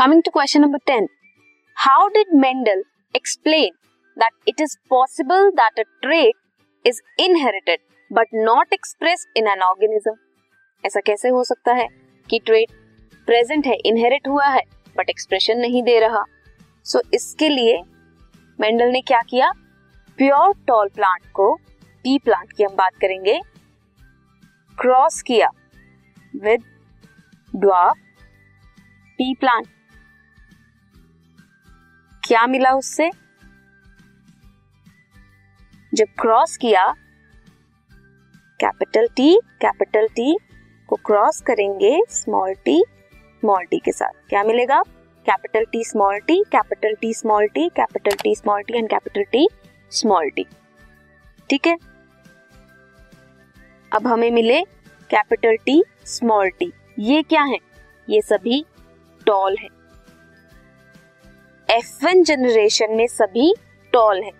Coming to question number ten how did Mendel explain that it is possible that a trait is inherited but not express in an organism ऐसा कैसे हो सकता है कि trait present है inherit हुआ है बट एक्सप्रेशन नहीं दे रहा? सो so, इसके लिए मेंडल ने क्या किया? प्योर टॉल प्लांट को पी प्लांट की हम बात करेंगे क्रॉस किया विद डॉ पी प्लांट क्या मिला उससे? जब क्रॉस किया कैपिटल टी कैपिटल टी को क्रॉस करेंगे स्मॉल टी स्मॉल टी के साथ। क्या मिलेगा? Capital T small T capital T small T capital T small T and capital T small T ठीक है? अब हमें मिले कैपिटल टी स्मॉल टी ये क्या है? ये सभी टॉल है। एफ़ वन जनरेशन में सभी टॉल है।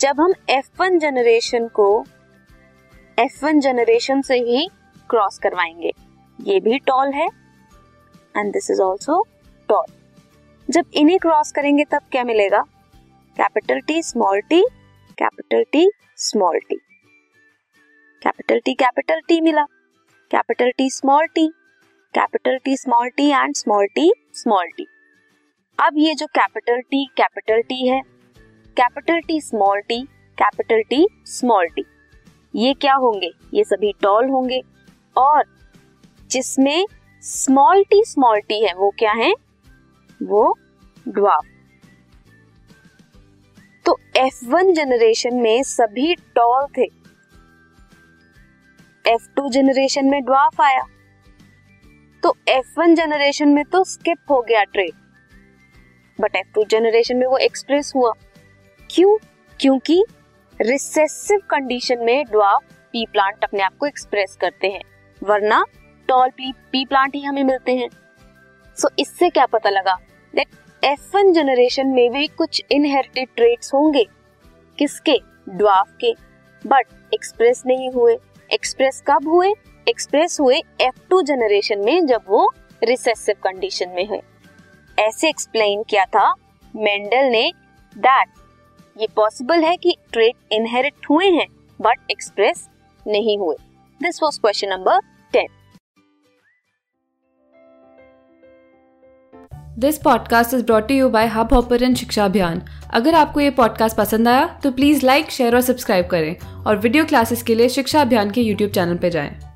जब हम एफ़ वन जनरेशन को एफ़ वन जनरेशन से ही क्रॉस करवाएँगे, ये भी टॉल है and this is also tall जब इन्हें क्रॉस करेंगे, तब क्या मिलेगा? Capital T small T capital T small T capital T capital T मिला। Capital T small T capital T small T and small T small T अब ये जो कैपिटल टी कैपिटल टी है, capital T small T, capital T small T. ये क्या होंगे? ये सभी टॉल होंगे। और जिसमें स्मॉल टी स्मॉल टी है, वो क्या है? वो ड्वार्फ तो F1 जनरेशन में सभी टॉल थे। F2 जनरेशन में ड्वार्फ आया। तो F1 जनरेशन में तो स्किप हो गया trait. But F two generation में वो एक्सप्रेस हुआ। क्यों? क्योंकि रिसेसिव कंडीशन में ड्वार्फ पी प्लांट अपने आप को एक्सप्रेस करते हैं। वरना टॉल पी पी प्लांट ही हमें मिलते हैं। सो so, इससे क्या पता लगा दैट एफ़ वन जनरेशन में भी कुछ इनहेरिटेड ट्रेट्स होंगे। किसके? ड्वार्फ के। बट एक्सप्रेस नहीं हुए। एक्सप्रेस कब हुए? एक्सप्रेस हुए एफ़ टू जनरेशन में जब वो रिसेसिव कंडीशन में है ऐसे एक्सप्लेन किया था मेंडल ने दैट ये पॉसिबल है कि ट्रेट इनहेरिट हुए हैं बट एक्सप्रेस नहीं हुए। This was question number ten this podcast is brought you by Hubhopper शिक्षा अभियान अगर आपको ये पॉडकास्ट पसंद आया तो प्लीज़ लाइक शेयर और सब्सक्राइब करें। और वीडियो क्लासेस के लिए शिक्षा अभियान के यूट्यूब चैनल पर जाएँ।